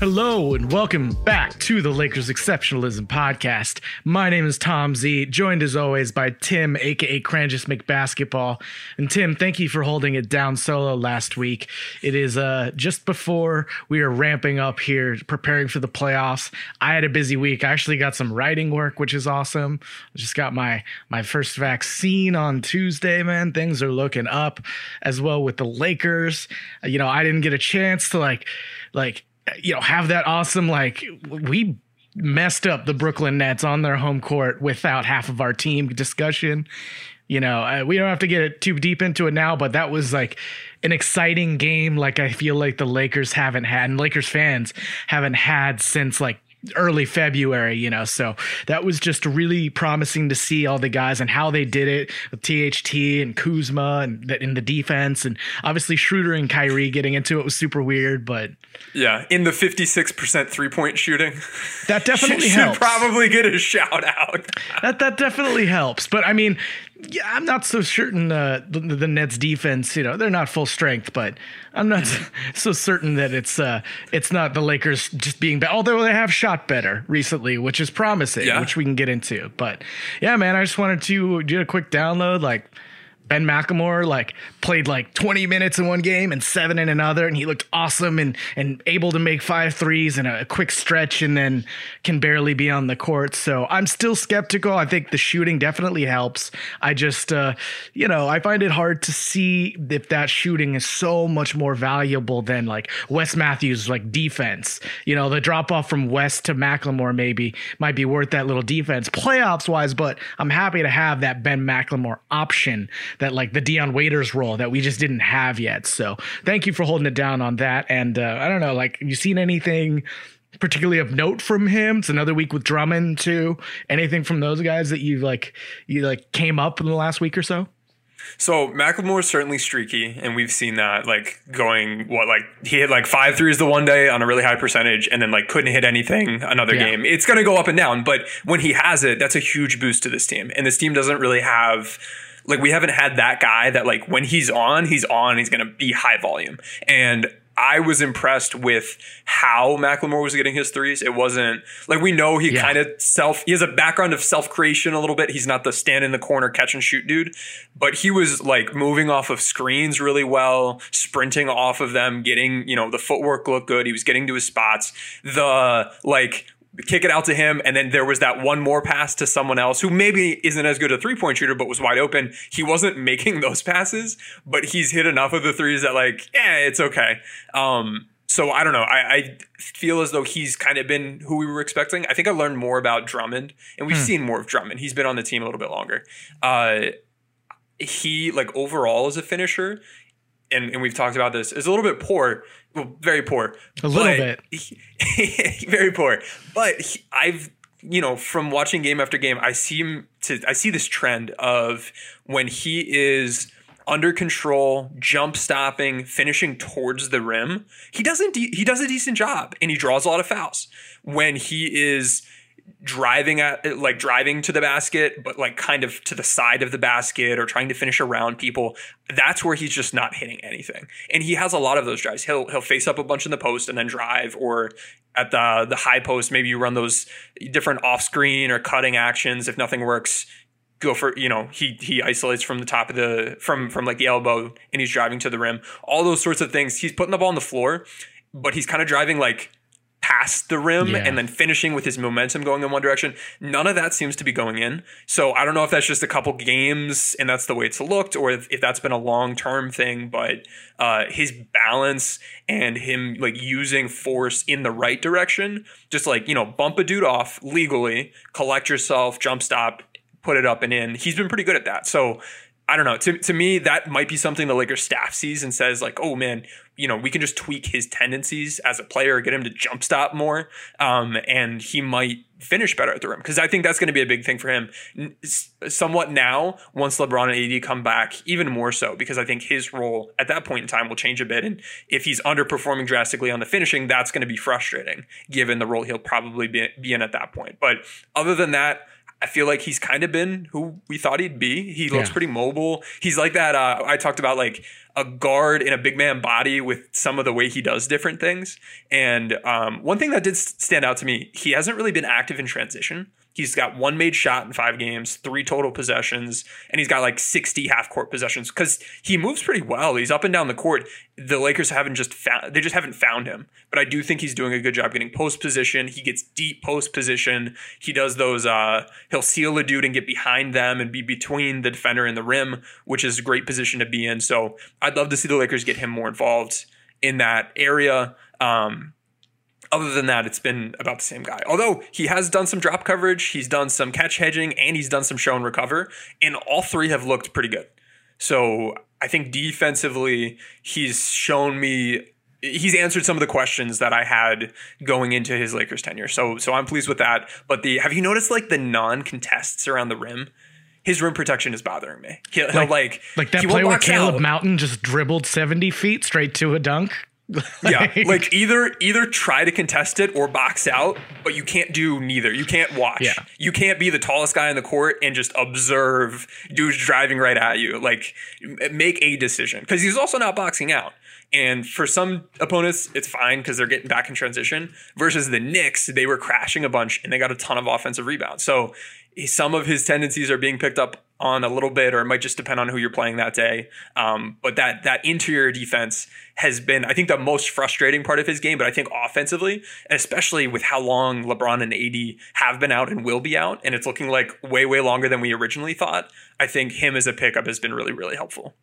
Hello and welcome back to the Lakers Exceptionalism Podcast. My name is Tom Z, joined as always by Tim, aka Cranjus McBasketball. And Tim, thank you for holding it down solo last week. It is uh, just before we are ramping up here, preparing for the playoffs. I had a busy week. I actually got some writing work, which is awesome. I just got my my first vaccine on Tuesday, man. Things are looking up as well with the Lakers. You know, I didn't get a chance to like like you know, have that awesome like we messed up the Brooklyn Nets on their home court without half of our team discussion. You know, uh, we don't have to get too deep into it now, but that was like an exciting game like I feel like the Lakers haven't had and Lakers fans haven't had since like early February, you know. So that was just really promising to see all the guys and how they did it with THT and Kuzma and that in the defense. And obviously Schroeder and Kyrie getting into it was super weird, but Yeah, in the 56% three point shooting. that definitely should helps. probably get a shout out. that that definitely helps. But I mean, yeah, I'm not so certain uh, the, the Nets defense. You know, they're not full strength, but I'm not so certain that it's uh, it's not the Lakers just being bad. Although they have shot better recently, which is promising, Yeah. which we can get into. But yeah, man, I just wanted to do a quick download, like. Ben McLemore like played like 20 minutes in one game and seven in another, and he looked awesome and and able to make five threes in a quick stretch, and then can barely be on the court. So I'm still skeptical. I think the shooting definitely helps. I just uh, you know I find it hard to see if that shooting is so much more valuable than like Wes Matthews like defense. You know the drop off from West to McLemore maybe might be worth that little defense playoffs wise, but I'm happy to have that Ben McLemore option that like the Dion Waiters role that we just didn't have yet. So thank you for holding it down on that. And uh, I don't know, like you seen anything particularly of note from him? It's another week with Drummond too. Anything from those guys that you like you like came up in the last week or so? So McLemore is certainly streaky, and we've seen that like going what like he hit like five threes the one day on a really high percentage, and then like couldn't hit anything another Yeah. game. It's gonna go up and down, but when he has it, that's a huge boost to this team. And this team doesn't really have like we haven't had that guy that like when he's on, he's on, he's gonna be high volume. And I was impressed with how McLemore was getting his threes. It wasn't like we know he Yeah. kind of self he has a background of self creation a little bit. He's not the stand in the corner catch and shoot dude, but he was like moving off of screens really well, sprinting off of them, getting, you know, the footwork looked good. He was getting to his spots. The like kick it out to him and then there was that one more pass to someone else who maybe isn't as good a three-point shooter but was wide open he wasn't making those passes but he's hit enough of the threes that like yeah it's okay um so I don't know. I, I feel as though he's kind of been who we were expecting. I think I learned more about Drummond, and we've seen more of Drummond. He's been on the team a little bit longer. Uh, he like overall as a finisher, and, and we've talked about this, is a little bit poor. Well, very poor. A little bit. he- very poor. But he, I've you know from watching game after game, I see him to I see this trend of when he is under control, jump stopping, finishing towards the rim. He doesn't de- he does a decent job and he draws a lot of fouls. When he is driving at like driving to the basket but like kind of to the side of the basket or trying to finish around people that's where he's just not hitting anything. And he has a lot of those drives. He'll he'll face up a bunch in the post and then drive or at the the high post maybe you run those different off screen or cutting actions. If nothing works go for you know he he isolates from the top of the from from like the elbow and he's driving to the rim. All those sorts of things. He's putting the ball on the floor but he's kind of driving like past the rim Yeah. and then finishing with his momentum going in one direction. None of that seems to be going in. So I don't know if that's just a couple games and that's the way it's looked, or if, if that's been a long term thing. But uh, his balance and him like using force in the right direction, just like you know, bump a dude off legally, collect yourself, jump stop, put it up and in. He's been pretty good at that. So I don't know. To, to me, that might be something the Lakers staff sees and says, like, oh man, you know, we can just tweak his tendencies as a player, get him to jump stop more, um, and he might finish better at the rim. Because I think that's going to be a big thing for him. N- Somewhat now, once LeBron and AD come back, even more so, because I think his role at that point in time will change a bit. And if he's underperforming drastically on the finishing, that's going to be frustrating, given the role he'll probably be, be in at that point. But other than that, I feel like he's kind of been who we thought he'd be. He looks Yeah. pretty mobile. He's like that. Uh, I talked about like a guard in a big man body with some of the way he does different things. And um, one thing that did stand out to me, he hasn't really been active in transition. He's got one made shot in five games, three total possessions, and he's got like 60 half court possessions because he moves pretty well. He's up and down the court. The Lakers haven't just found, they just haven't found him. But I do think he's doing a good job getting post position. He gets deep post position. He does those, uh, he'll seal a dude and get behind them and be between the defender and the rim, which is a great position to be in. So I'd love to see the Lakers get him more involved in that area. Um, other than that, it's been about the same guy. Although he has done some drop coverage, he's done some catch hedging, and he's done some show and recover, and all three have looked pretty good. So I think defensively, he's shown me he's answered some of the questions that I had going into his Lakers tenure. So so I'm pleased with that. But the have you noticed like the non-contests around the rim? His rim protection is bothering me. He'll, he'll like Like that play where Caleb out. Mountain just dribbled 70 feet straight to a dunk. Yeah, like either either try to contest it or box out, but you can't do neither. You can't watch. Yeah. You can't be the tallest guy in the court and just observe dudes driving right at you. Like make a decision because he's also not boxing out. And for some opponents, it's fine because they're getting back in transition. Versus the Knicks, they were crashing a bunch and they got a ton of offensive rebounds. So eh, some of his tendencies are being picked up on a little bit, or it might just depend on who you're playing that day. Um, but that that interior defense has been, I think, the most frustrating part of his game. But I think offensively, especially with how long LeBron and AD have been out and will be out, and it's looking like way way longer than we originally thought. I think him as a pickup has been really really helpful.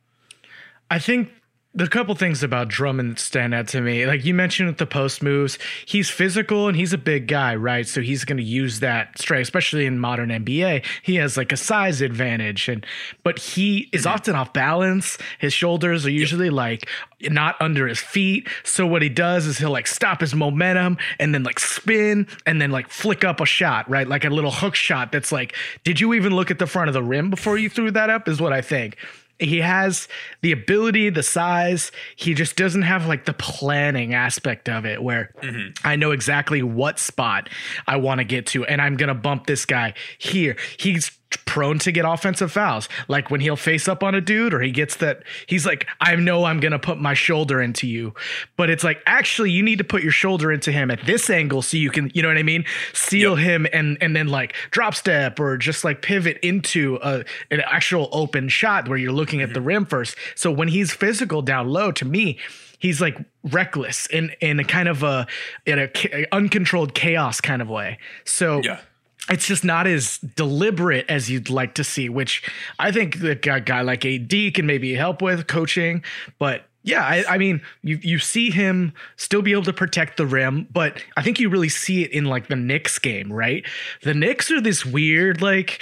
I think the couple things about Drummond that stand out to me, like you mentioned with the post moves, he's physical and he's a big guy, right? So he's going to use that strength, especially in modern NBA. He has like a size advantage, and but he is often off balance. His shoulders are usually like not under his feet. So what he does is he'll like stop his momentum and then like spin and then like flick up a shot, right? Like a little hook shot that's like, did you even look at the front of the rim before you threw that up? Is what I think he has the ability, the size. He just doesn't have like the planning aspect of it where mm-hmm. I know exactly what spot I want to get to and I'm going to bump this guy here. He's prone to get offensive fouls. Like when he'll face up on a dude or he gets that he's like I know I'm going to put my shoulder into you. But it's like actually you need to put your shoulder into him at this angle so you can, you know what I mean? Seal him and and then like drop step or just like pivot into a an actual open shot where you're looking at the mm-hmm. rim first. So when he's physical down low to me, he's like reckless in in a kind of a in a uncontrolled chaos kind of way. So Yeah. It's just not as deliberate as you'd like to see, which I think a guy, like AD can maybe help with coaching. But yeah, I, I mean, you you see him still be able to protect the rim, but I think you really see it in like the Knicks game, right? The Knicks are this weird like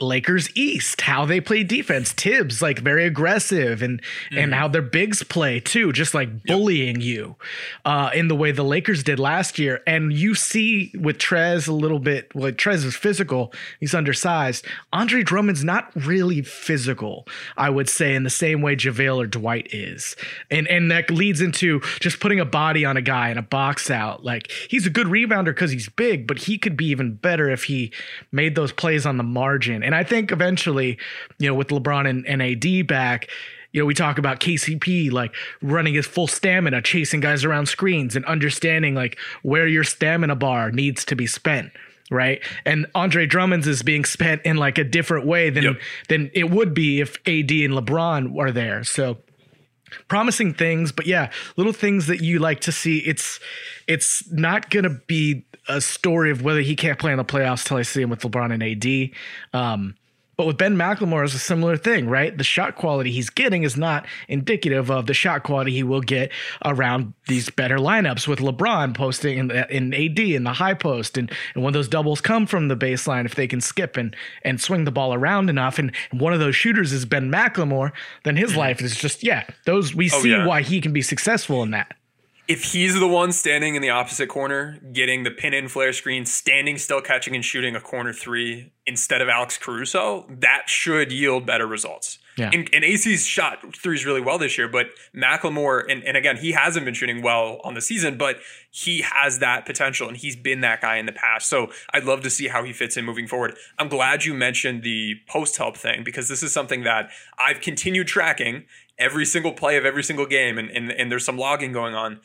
Lakers East, how they play defense. Thibs like very aggressive and and how their bigs play too, just like bullying you uh, in the way the Lakers did last year. And you see with Trez a little bit, well, Trez is physical, he's undersized. Andre Drummond's not really physical, I would say, in the same way JaVale or Dwight is. And and that leads into just putting a body on a guy and a box out. Like he's a good rebounder because he's big, but he could be even better if he made those plays on the margin. And I think eventually, you know, with LeBron and, and AD back, you know, we talk about KCP like running his full stamina, chasing guys around screens, and understanding like where your stamina bar needs to be spent. Right. And Andre Drummond's is being spent in like a different way than Yep. than it would be if AD and LeBron were there. So promising things but yeah little things that you like to see. It's it's not gonna be a story of whether he can't play in the playoffs till i see him with lebron and ad um But with Ben McLemore, it's a similar thing, right? The shot quality he's getting is not indicative of the shot quality he will get around these better lineups with LeBron posting in, in AD in the high post, and, and when those doubles come from the baseline, if they can skip and and swing the ball around enough, and, and one of those shooters is Ben McLemore, then his mm-hmm. life is just yeah. Those we Oh, see yeah. why he can be successful in that. If he's the one standing in the opposite corner, getting the pin in flare screen, standing still, catching and shooting a corner three instead of Alex Caruso, that should yield better results. Yeah. And, and AC's shot threes really well this year, but McLemore, and, and again, he hasn't been shooting well on the season, but he has that potential and he's been that guy in the past. So I'd love to see how he fits in moving forward. I'm glad you mentioned the post help thing because this is something that I've continued tracking every single play of every single game, and, and, and there's some logging going on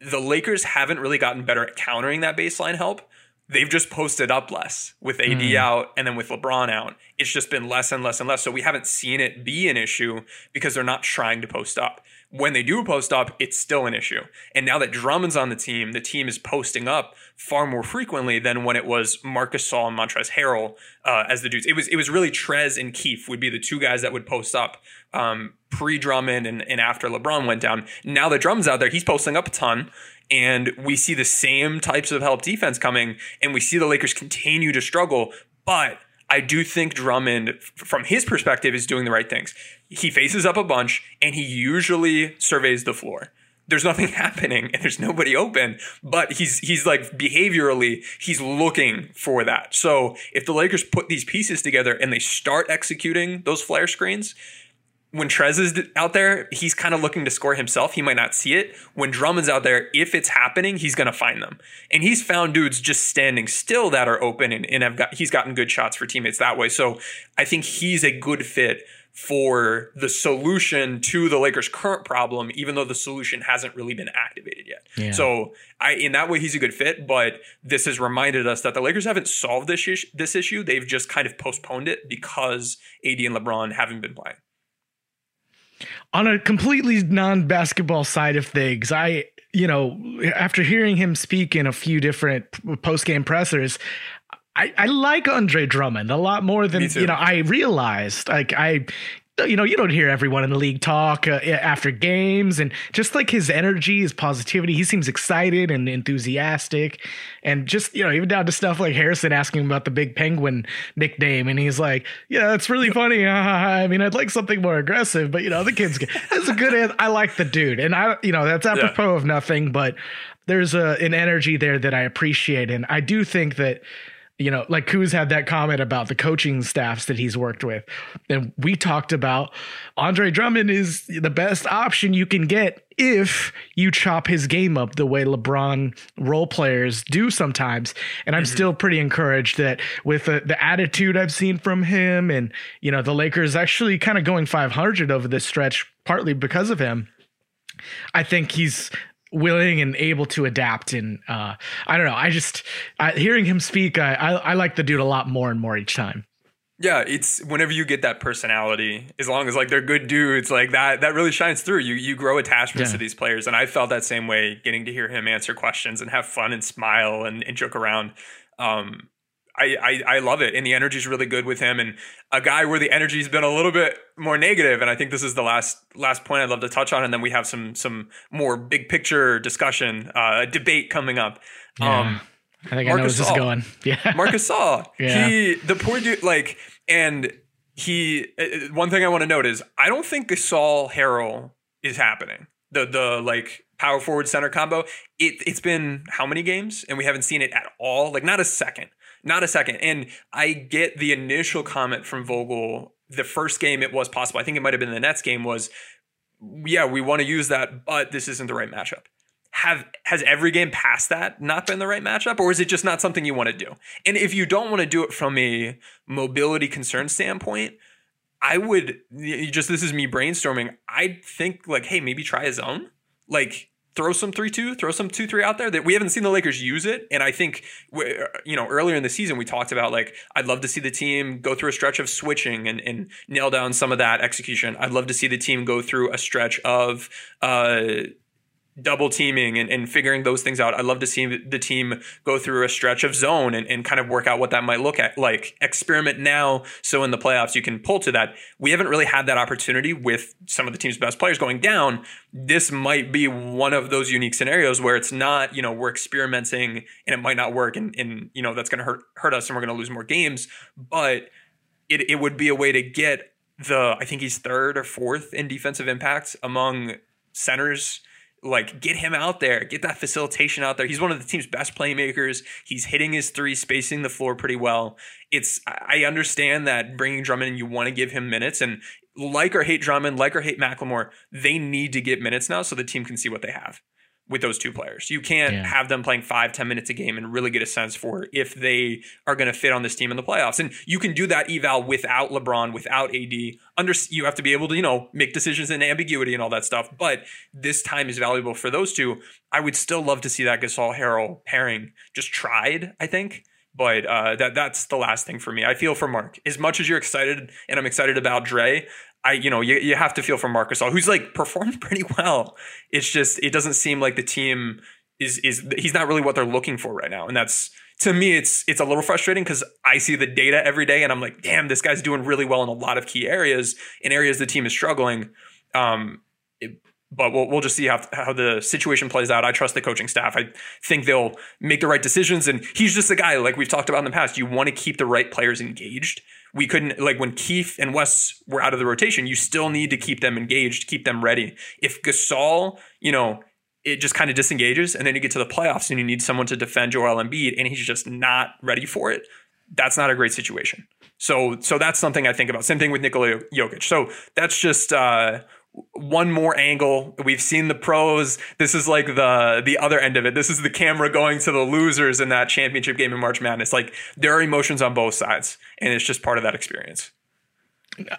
the Lakers haven't really gotten better at countering that baseline help. They've just posted up less with AD mm. out and then with LeBron out. It's just been less and less and less. So we haven't seen it be an issue because they're not trying to post up. When they do post up, it's still an issue. And now that Drummond's on the team, the team is posting up far more frequently than when it was Marc Gasol and Montrezl Harrell uh, as the dudes. It was it was really Trez and Keefe would be the two guys that would post up um, pre Drummond and, and after LeBron went down. Now that Drummond's out there, he's posting up a ton. And we see the same types of help defense coming, and we see the Lakers continue to struggle. But I do think Drummond, from his perspective, is doing the right things. He faces up a bunch, and he usually surveys the floor. There's nothing happening, and there's nobody open. But he's he's like behaviorally, he's looking for that. So if the Lakers put these pieces together and they start executing those flare screens, when Trez is out there, he's kind of looking to score himself. He might not see it. When Drummond's out there, if it's happening, he's going to find them. And he's found dudes just standing still that are open and, and have got, he's gotten good shots for teammates that way. So I think he's a good fit for the solution to the Lakers' current problem, even though the solution hasn't really been activated yet. Yeah. So I, in that way, he's a good fit. But this has reminded us that the Lakers haven't solved this issue, this issue. They've just kind of postponed it because AD and LeBron haven't been playing. on a completely non-basketball side of things i you know after hearing him speak in a few different post-game pressers I, I like Andre Drummond a lot more than you know. I realized like I, you know, you don't hear everyone in the league talk uh, after games, and just like his energy, his positivity, he seems excited and enthusiastic, and just you know, even down to stuff like Harrison asking about the Big Penguin nickname, and he's like, "Yeah, it's really funny. I mean, I'd like something more aggressive, but you know, the kid's. That's a good. I like the dude, and I, you know, that's apropos of nothing, but there's a an energy there that I appreciate, and I do think that you know, like Kuz had that comment about the coaching staffs that he's worked with. And we talked about Andre Drummond is the best option you can get if you chop his game up the way LeBron role players do sometimes. And I'm mm-hmm. still pretty encouraged that with the, the attitude I've seen from him and, you know, the Lakers actually kind of going 500 over this stretch, partly because of him. I think he's willing and able to adapt and uh i don't know i just I, hearing him speak I, I i like the dude a lot more and more each time Yeah, it's whenever you get that personality, as long as like they're good dudes, like that that really shines through. You you grow attachments Yeah. to these players. And I felt that same way getting to hear him answer questions and have fun and smile and, and joke around. Um I, I, I love it. And the energy's really good with him. And a guy where the energy's been a little bit more negative, and I think this is the last last point I'd love to touch on, and then we have some some more big picture discussion, uh debate coming up. Um i think i know where Marcus this is going yeah Marcus Saw. Yeah. He the poor dude like and he uh, one thing I want to note is I don't think Gasol Harrell is happening. The the like power forward center combo. It it's been how many games and we haven't seen it at all. Like not a second. Not a second. And I get the initial comment from Vogel the first game it was possible. I think it might have been the Nets game was yeah, we want to use that, but this isn't the right matchup. Have has every game past that not been the right matchup, or is it just not something you want to do? And if you don't want to do it from a mobility concern standpoint, I would just this is me brainstorming. I think like, hey, maybe try a zone, like throw some three two, throw some two three out there. That we haven't seen the Lakers use it, and I think you know earlier in the season we talked about like I'd love to see the team go through a stretch of switching and, and nail down some of that execution. I'd love to see the team go through a stretch of uh, double teaming and, and figuring those things out. I'd love to see the team go through a stretch of zone and, and kind of work out what that might look at like experiment now. So in the playoffs, you can pull to that. We haven't really had that opportunity with some of the team's best players going down. This might be one of those unique scenarios where it's not, you know, we're experimenting and it might not work and, and you know, that's going to hurt, hurt us and we're going to lose more games. But it, it would be a way to get the, I think he's third or fourth in defensive impacts among centers like get him out there, get that facilitation out there. He's one of the team's best playmakers. He's hitting his three, spacing the floor pretty well. It's I understand that bringing Drummond, you want to give him minutes, and like or hate Drummond, like or hate McLemore, they need to get minutes now so the team can see what they have with those two players. You can't yeah. have them playing five, ten minutes a game and really get a sense for if they are going to fit on this team in the playoffs. And you can do that eval without LeBron, without AD. Under you have to be able to, you know, make decisions in ambiguity and all that stuff. But this time is valuable for those two. I would still love to see that Gasol Harrell pairing just tried, I think. But uh, that that's the last thing for me. I feel for Mark. As much as you're excited, and I'm excited about Dre, I, you know, you, you have to feel for Marc Gasol, who's like performed pretty well. It's just, it doesn't seem like the team is, is, he's not really what they're looking for right now. And that's, to me, it's, it's a little frustrating because I see the data every day and I'm like, damn, this guy's doing really well in a lot of key areas, in areas the team is struggling. Um, but we'll, we'll just see how, how the situation plays out. I trust the coaching staff. I think they'll make the right decisions. And he's just a guy, like we've talked about in the past, you want to keep the right players engaged we couldn't like when Keith and Wes were out of the rotation, you still need to keep them engaged, keep them ready. If Gasol, you know, it just kind of disengages, and then you get to the playoffs and you need someone to defend Joel Embiid, and he's just not ready for it. That's not a great situation. So, so that's something I think about. Same thing with Nikola Jokic. So that's just uh, one more angle. We've seen the pros. This is like the the other end of it. This is the camera going to the losers in that championship game in March Madness. Like there are emotions on both sides, and it's just part of that experience.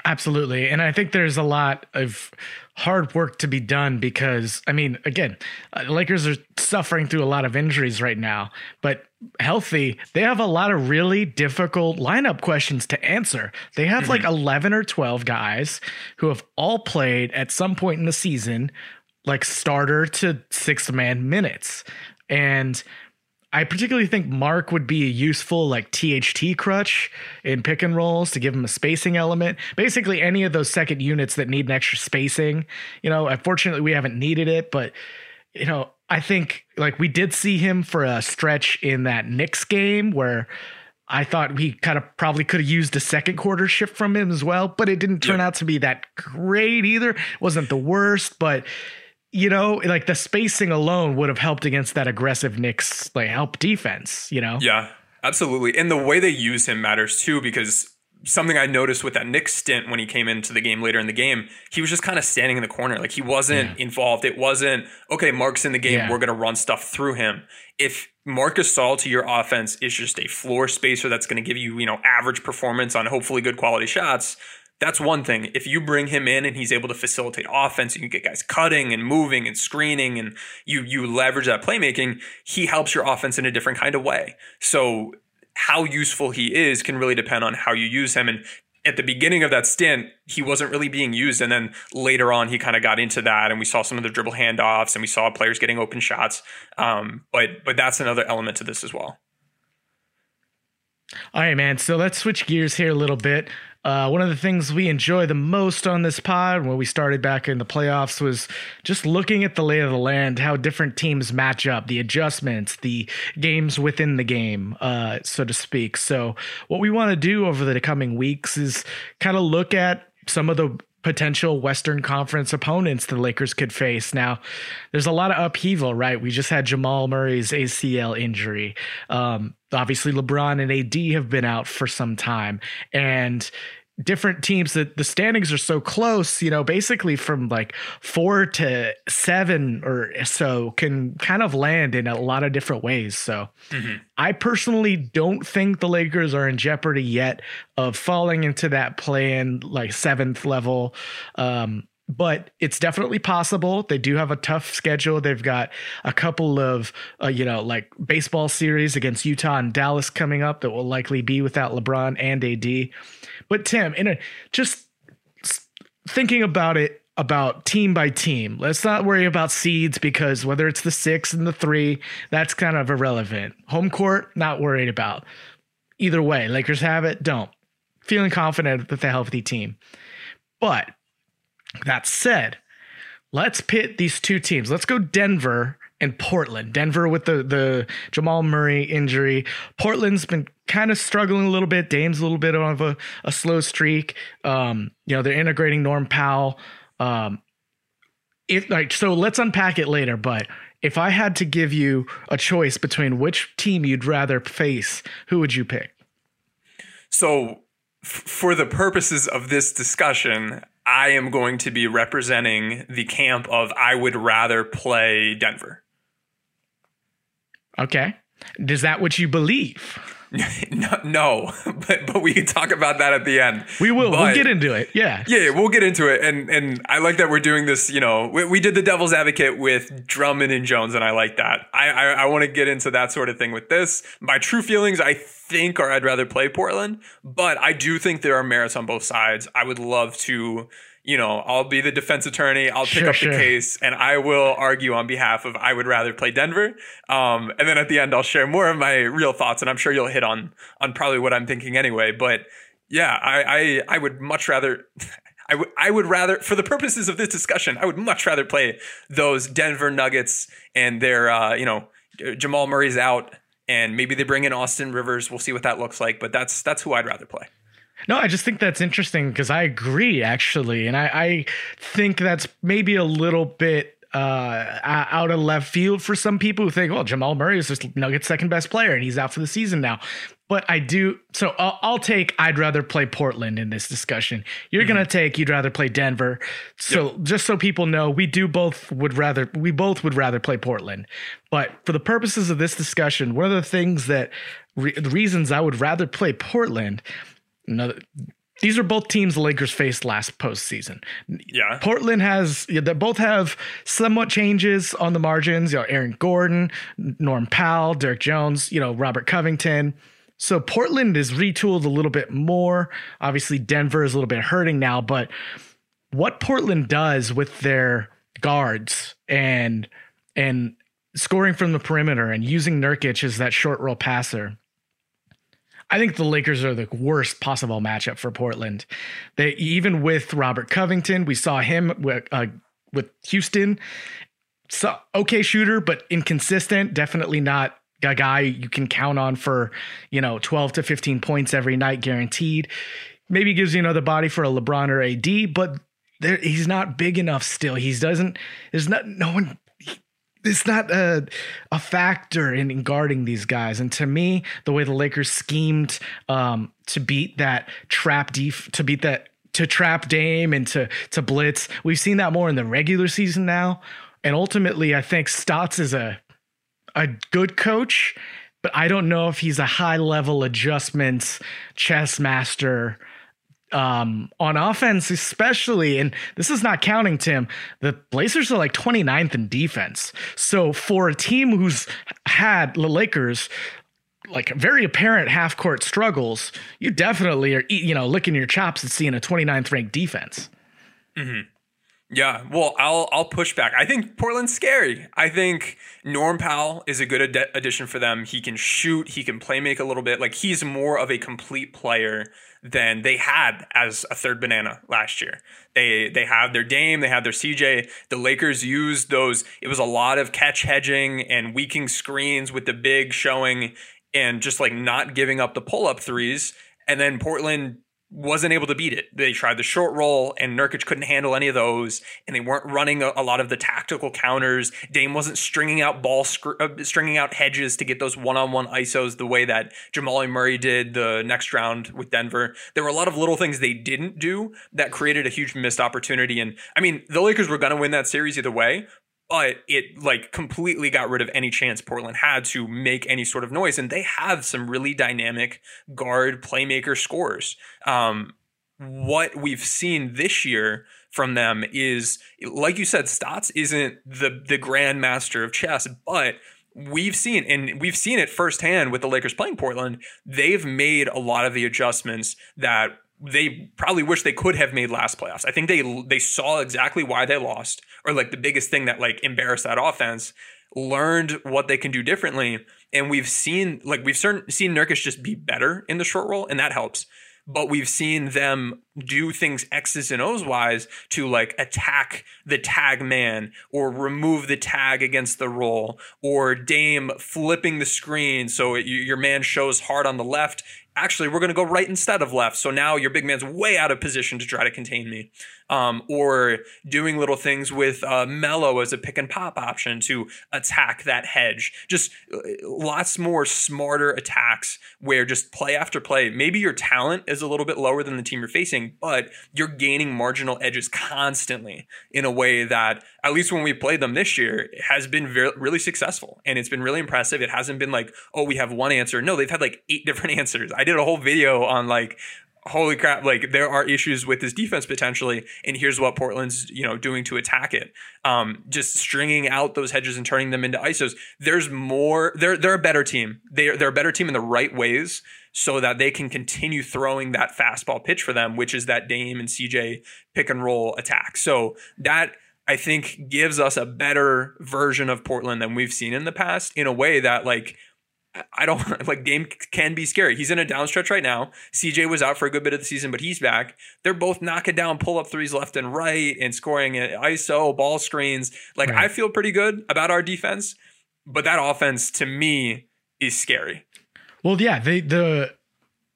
Absolutely. And I think there's a lot of hard work to be done because, I mean, again, uh, Lakers are suffering through a lot of injuries right now, but healthy, they have a lot of really difficult lineup questions to answer. They have mm-hmm. like 11 or 12 guys who have all played at some point in the season, like starter to six man minutes. And I particularly think Mark would be a useful like THT crutch in pick and rolls to give him a spacing element. Basically, any of those second units that need an extra spacing. You know, unfortunately, we haven't needed it, but you know, I think like we did see him for a stretch in that Knicks game where I thought we kind of probably could have used a second quarter shift from him as well, but it didn't turn yep. out to be that great either. It wasn't the worst, but you know, like the spacing alone would have helped against that aggressive Knicks like help defense, you know? Yeah, absolutely. And the way they use him matters too, because something I noticed with that Knicks stint when he came into the game later in the game, he was just kind of standing in the corner. Like he wasn't yeah. involved. It wasn't, okay, Mark's in the game, yeah. we're gonna run stuff through him. If Marc Gasol to your offense is just a floor spacer that's gonna give you, you know, average performance on hopefully good quality shots, that's one thing. If you bring him in and he's able to facilitate offense, you get guys cutting and moving and screening, and you you leverage that playmaking. He helps your offense in a different kind of way. So how useful he is can really depend on how you use him. And at the beginning of that stint, he wasn't really being used, and then later on, he kind of got into that, and we saw some of the dribble handoffs, and we saw players getting open shots. Um, but but that's another element to this as well. All right, man. So let's switch gears here a little bit. Uh, one of the things we enjoy the most on this pod when we started back in the playoffs was just looking at the lay of the land, how different teams match up, the adjustments, the games within the game, uh, so to speak. So, what we want to do over the coming weeks is kind of look at some of the potential Western Conference opponents the Lakers could face. Now, there's a lot of upheaval, right? We just had Jamal Murray's ACL injury. Um, obviously, LeBron and AD have been out for some time, and different teams that the standings are so close, you know, basically from like four to seven or so can kind of land in a lot of different ways. So mm-hmm. I personally don't think the Lakers are in jeopardy yet of falling into that play in like seventh level. Um, but it's definitely possible. They do have a tough schedule. They've got a couple of, uh, you know, like baseball series against Utah and Dallas coming up that will likely be without LeBron and AD. But Tim, in a just thinking about it about team by team. Let's not worry about seeds because whether it's the six and the three, that's kind of irrelevant. Home court, not worried about. Either way, Lakers have it, don't. Feeling confident with a healthy team. But that said, let's pit these two teams. Let's go Denver and Portland. Denver with the the Jamal Murray injury. Portland's been kind of struggling a little bit. Dame's a little bit of a, a slow streak. Um, you know, they're integrating Norm Powell. Um, if like so let's unpack it later, but if I had to give you a choice between which team you'd rather face, who would you pick? So, f- for the purposes of this discussion, I am going to be representing the camp of I would rather play Denver. Okay. Is that what you believe? no, no, but but we can talk about that at the end. We will. But- we'll get into it. Yeah. Yeah, yeah, we'll get into it, and and I like that we're doing this. You know, we, we did the devil's advocate with Drummond and Jones, and I like that. I I, I want to get into that sort of thing with this. My true feelings, I think, are I'd rather play Portland, but I do think there are merits on both sides. I would love to. You know, I'll be the defense attorney. I'll pick Sure, up sure. the case, and I will argue on behalf of I would rather play Denver. Um, and then at the end, I'll share more of my real thoughts, and I'm sure you'll hit on on probably what I'm thinking anyway. But yeah, I I, I would much rather. I would I would rather, for the purposes of this discussion, I would much rather play those Denver Nuggets and their, uh, you know, Jamal Murray's out, and maybe they bring in Austin Rivers. We'll see what that looks like, but that's that's who I'd rather play. No, I just think that's interesting because I agree actually, and I, I think that's maybe a little bit uh, out of left field for some people who think, well, Jamal Murray is just Nuggets' second best player and he's out for the season now. But I do, so I'll, I'll take. I'd rather play Portland in this discussion. You're gonna take. You'd rather play Denver. So just so people know, we do both would rather. We both would rather play Portland. But for the purposes of this discussion, one of the things that re- the reasons I would rather play Portland another these are both teams the Lakers faced last postseason. Yeah. Portland has yeah, they both have somewhat changes on the margins. You know, Aaron Gordon, Norm Powell, Derrick Jones, you know, Robert Covington. So Portland is retooled a little bit more. Obviously, Denver is a little bit hurting now, but what Portland does with their guards and and scoring from the perimeter and using Nurkic as that short roll passer. I think the Lakers are the worst possible matchup for Portland. They even with Robert Covington, we saw him with, uh, with Houston. So okay shooter, but inconsistent. Definitely not a guy you can count on for you know 12 to 15 points every night guaranteed. Maybe gives you another body for a LeBron or AD, but there, he's not big enough still. He doesn't. There's not no one it's not a, a factor in, in guarding these guys. And to me, the way the Lakers schemed um, to beat that trap def- to beat that to trap Dame and to to blitz, we've seen that more in the regular season now. And ultimately, I think Stotts is a a good coach, but I don't know if he's a high level adjustments chess master um, on offense, especially, and this is not counting Tim. The Blazers are like 29th in defense. So for a team who's had the Lakers like very apparent half court struggles, you definitely are you know licking your chops at seeing a 29th ranked defense. Yeah, well, I'll I'll push back. I think Portland's scary. I think Norm Powell is a good ad- addition for them. He can shoot, he can play make a little bit. Like he's more of a complete player than they had as a third banana last year. They they have their Dame, they have their CJ. The Lakers used those. It was a lot of catch hedging and weaking screens with the big showing and just like not giving up the pull up threes. And then Portland wasn't able to beat it. They tried the short roll, and Nurkic couldn't handle any of those, and they weren't running a, a lot of the tactical counters. Dame wasn't stringing out ball, uh, stringing out hedges to get those one-on-one isos the way that Jamal Murray did the next round with Denver. There were a lot of little things they didn't do that created a huge missed opportunity. And I mean, the Lakers were going to win that series either way, but it like completely got rid of any chance Portland had to make any sort of noise. And they have some really dynamic guard playmaker scores. Um, what we've seen this year from them is, like you said, Stotts isn't the the grandmaster of chess, but we've seen and we've seen it firsthand with the Lakers playing Portland. They've made a lot of the adjustments that they probably wish they could have made last playoffs. I think they they saw exactly why they lost, or like the biggest thing that like embarrassed that offense, learned what they can do differently, and we've seen like we've certain, seen Nurkic just be better in the short roll, and that helps. But we've seen them do things X's and O's wise to like attack the tag man or remove the tag against the roll or Dame flipping the screen so it, your man shows hard on the left actually we're going to go right instead of left so now your big man's way out of position to try to contain me um, or doing little things with uh, as a pick and pop option to attack that hedge. Just uh, lots more smarter attacks where just play after play. Maybe your talent is a little bit lower than the team you're facing but you're gaining marginal edges constantly in a way that at least when we played them this year has been very, really successful and it's been really impressive. It hasn't been like oh we have one answer. No they've had like eight different answers. I did a whole video on like holy crap like there are issues with this defense potentially and here's what portland's you know doing to attack it. Um, just stringing out those hedges and turning them into isos there's more they're they're a better team. They're they're a better team in the right ways so that they can continue throwing that fastball pitch for them which is that dame and cj pick and roll attack. So that I think gives us a better version of Portland than we've seen in the past in a way that like I don't like Dame can be scary. He's in a down stretch right now. CJ was out for a good bit of the season, but he's back. They're both knocking down pull up threes left and right and scoring ISO ball screens. Like right. I feel pretty good about our defense, but that offense to me is scary. Well, yeah, they the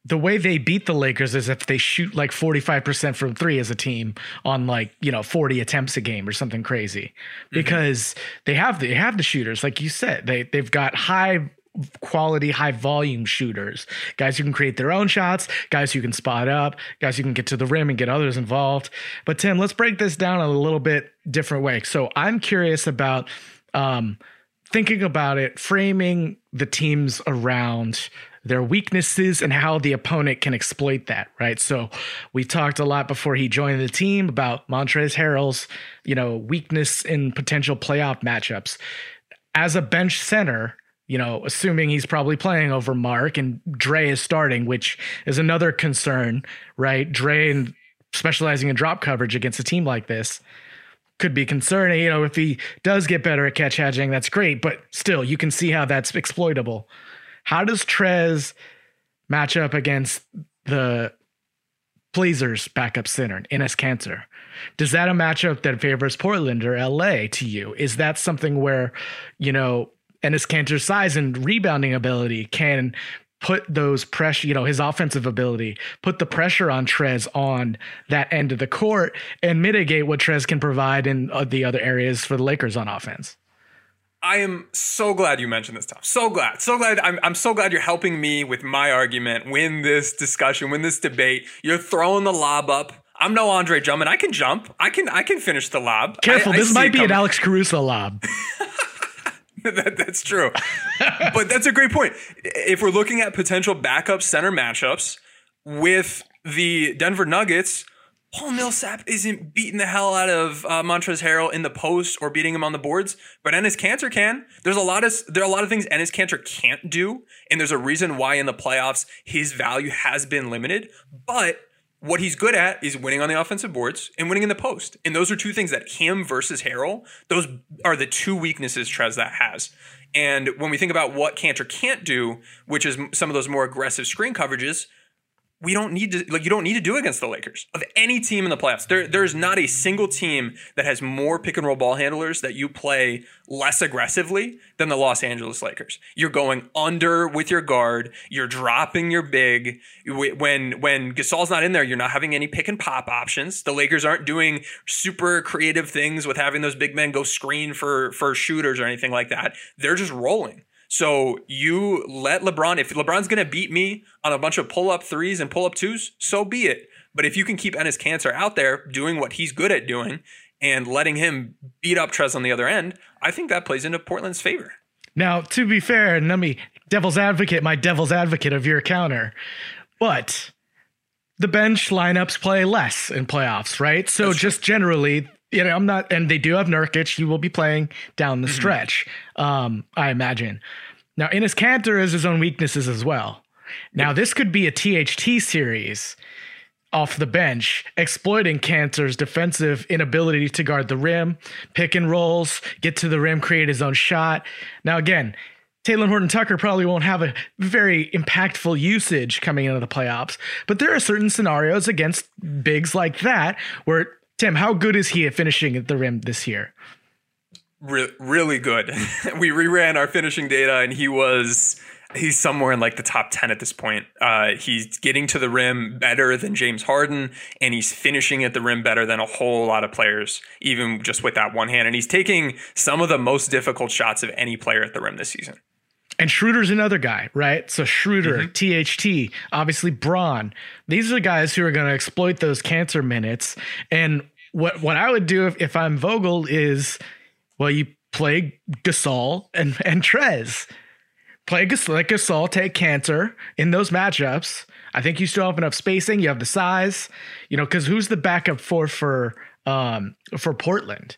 the way they beat the Lakers is if they shoot like 45% from three as a team on like, you know, 40 attempts a game or something crazy. Mm-hmm. Because mm-hmm. they have the, they have the shooters, like you said. They they've got high quality, high volume shooters, guys who can create their own shots, guys who can spot up, guys who can get to the rim and get others involved. But Tim, let's break this down a little bit different way. So I'm curious about um, thinking about it, framing the teams around their weaknesses and how the opponent can exploit that, right? So we talked a lot before he joined the team about Montrezl Harrell's, you know, weakness in potential playoff matchups. As a bench center, you know, assuming he's probably playing over Mark and Dre is starting, which is another concern, right? Dre and specializing in drop coverage against a team like this could be concerning. You know, if he does get better at catch hedging, that's great, but still, you can see how that's exploitable. How does Trez match up against the Blazers backup center, Enes Kanter? Does that a matchup that favors Portland or LA to you? Is that something where, you know, Enes Kanter's size and rebounding ability can put those pressure, you know, his offensive ability, put the pressure on Trez on that end of the court and mitigate what Trez can provide in uh, the other areas for the Lakers on offense. I am so glad you mentioned this, Tom. So glad. So glad. I'm, I'm so glad you're helping me with my argument, win this discussion, win this debate. You're throwing the lob up. I'm no Andre Drummond. I can jump. I can I can finish the lob. Careful, I, this might be an Alex Caruso lob. that, that's true. but that's a great point. If we're looking at potential backup center matchups with the Denver Nuggets, Paul Millsap isn't beating the hell out of uh, Montrezl Harrell in the post or beating him on the boards, but Enes Kanter can. There's a lot of there are a lot of things Enes Kanter can't do, and there's a reason why in the playoffs his value has been limited. But what he's good at is winning on the offensive boards and winning in the post. And those are two things that him versus Harrell, those are the two weaknesses Trez that has. And when we think about what Kanter can't do, which is some of those more aggressive screen coverages, we don't need to like you don't need to do against the Lakers of any team in the playoffs. There there's not a single team that has more pick and roll ball handlers that you play less aggressively than the Los Angeles Lakers. You're going under with your guard. You're dropping your big. When when Gasol's not in there, you're not having any pick and pop options. The Lakers aren't doing super creative things with having those big men go screen for for shooters or anything like that. They're just rolling. So you let LeBron, if LeBron's going to beat me on a bunch of pull up threes and pull up twos, so be it. But if you can keep Enes Kanter out there doing what he's good at doing and letting him beat up Trez on the other end, I think that plays into Portland's favor. Now, to be fair, and let me devil's advocate, my devil's advocate of your counter, but the bench lineups play less in playoffs, right? So That's just true. generally, you know, I'm not, and they do have Nurkic. He will be playing down the mm-hmm. stretch, um, I imagine. Now, Enes Kanter has his own weaknesses as well. Now, this could be a THT series. off the bench, exploiting Kanter's defensive inability to guard the rim, pick and rolls, get to the rim, create his own shot. Now, again, Talen Horton Tucker probably won't have a very impactful usage coming into the playoffs, but there are certain scenarios against bigs like that where, Tim, how good is he at finishing at the rim this year? Re- really good. we reran our finishing data, and he was he's somewhere in like the top 10 at this point. Uh, he's getting to the rim better than James Harden, and he's finishing at the rim better than a whole lot of players, even just with that one hand. And he's taking some of the most difficult shots of any player at the rim this season. And Schroeder's another guy, right? So Schroeder, mm-hmm. THT, obviously Braun. These are the guys who are going to exploit those Kanter minutes. And what what I would do if, if I'm Vogel is, well, you play Gasol and and Trez play like Gasol, take Kanter in those matchups. I think you still have enough spacing. You have the size, you know, because who's the backup for for um for Portland?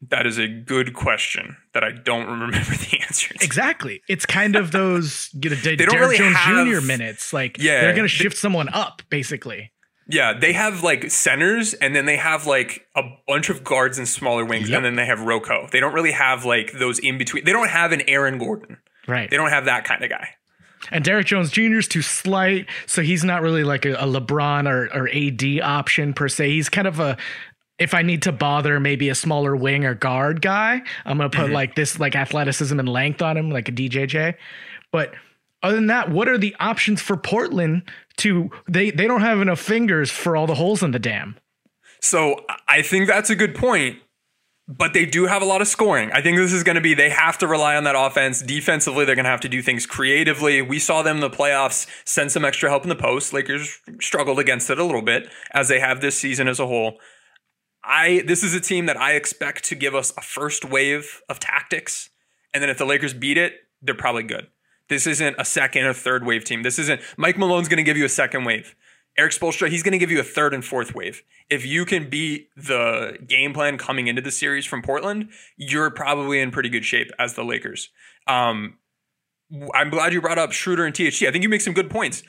That is a good question that I don't remember the answer to. Exactly. It's kind of those you know, they Derrick don't really Jones have, Jr. minutes. Like yeah, they're going to shift they, someone up, basically. Yeah, they have like centers and then they have like a bunch of guards and smaller wings yep. and then they have RoCo. They don't really have like those in between. They don't have an Aaron Gordon. Right. They don't have that kind of guy. And Derrick Jones Jr. is too slight, so he's not really like a, a LeBron or, or AD option per se. He's kind of a if I need to bother maybe a smaller wing or guard guy, I'm gonna put mm-hmm. like this like athleticism and length on him, like a DJJ. But other than that, what are the options for Portland to they they don't have enough fingers for all the holes in the dam. So I think that's a good point. But they do have a lot of scoring. I think this is going to be, they have to rely on that offense. Defensively, they're going to have to do things creatively. We saw them in the playoffs send some extra help in the post. Lakers struggled against it a little bit, as they have this season as a whole. I this is a team that I expect to give us a first wave of tactics. And then if the Lakers beat it, they're probably good. This isn't a second or third wave team. This isn't Mike Malone's going to give you a second wave. Erik Spoelstra, he's going to give you a third and fourth wave. If you can beat the game plan coming into the series from Portland, you're probably in pretty good shape as the Lakers. Um, I'm glad you brought up Schroeder and THT. I think you make some good points.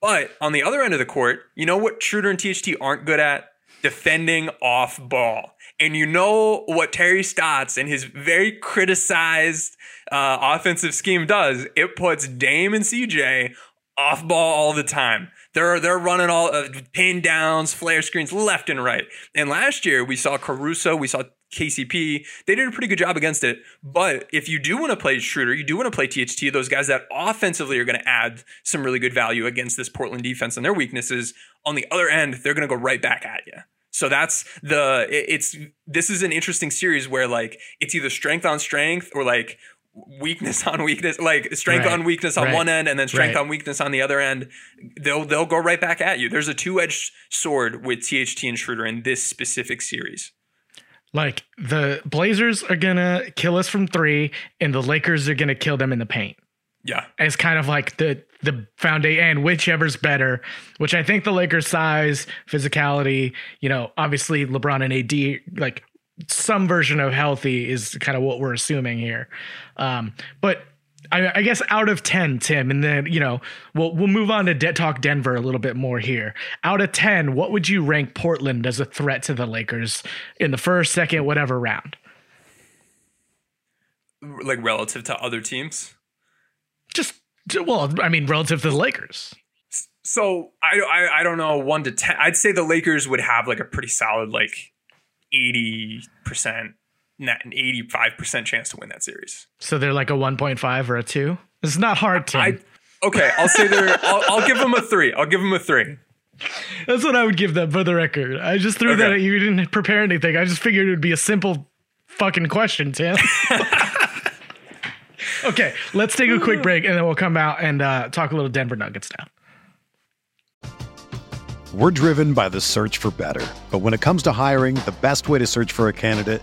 But on the other end of the court, you know what Schroeder and THT aren't good at? Defending off ball. And you know what Terry Stotts and his very criticized uh, offensive scheme does? It puts Dame and CJ off ball all the time. They're they're running all uh, pin downs, flare screens left and right. And last year we saw Caruso, we saw KCP. They did a pretty good job against it. But if you do want to play Schroeder, you do want to play THT, those guys that offensively are going to add some really good value against this Portland defense and their weaknesses. On the other end, they're going to go right back at you. So that's the it's this is an interesting series where like it's either strength on strength or like weakness on weakness, like strength right. on weakness on right. one end and then strength right. on weakness on the other end. They'll they'll go right back at you. There's a two edged sword with THT and Schroeder in this specific series. Like the Blazers are gonna kill us from three, and the Lakers are gonna kill them in the paint. Yeah, it's kind of like the the foundation and whichever's better. Which I think the Lakers' size, physicality, you know, obviously LeBron and AD like some version of healthy is kind of what we're assuming here. Um, but I, I, guess out of 10, Tim, and then, you know, we'll, we'll move on to De- talk Denver a little bit more here. Out of 10, what would you rank Portland as a threat to the Lakers in the first, second, whatever round? Like relative to other teams? Just, well, I mean, relative to the Lakers. So I, I, I don't know, one to 10. I'd say the Lakers would have like a pretty solid, like, 80%, 85% chance to win that series. So they're like a 1.5 or a 2? It's not hard to. I, okay, I'll say they're, I'll, I'll give them a 3. I'll give them a 3. That's what I would give them for the record. I just threw okay. that at you. You didn't prepare anything. I just figured it would be a simple fucking question, Tim. okay, let's take a quick break and then we'll come out and uh, talk a little Denver Nuggets now. We're driven by the search for better. But when it comes to hiring, the best way to search for a candidate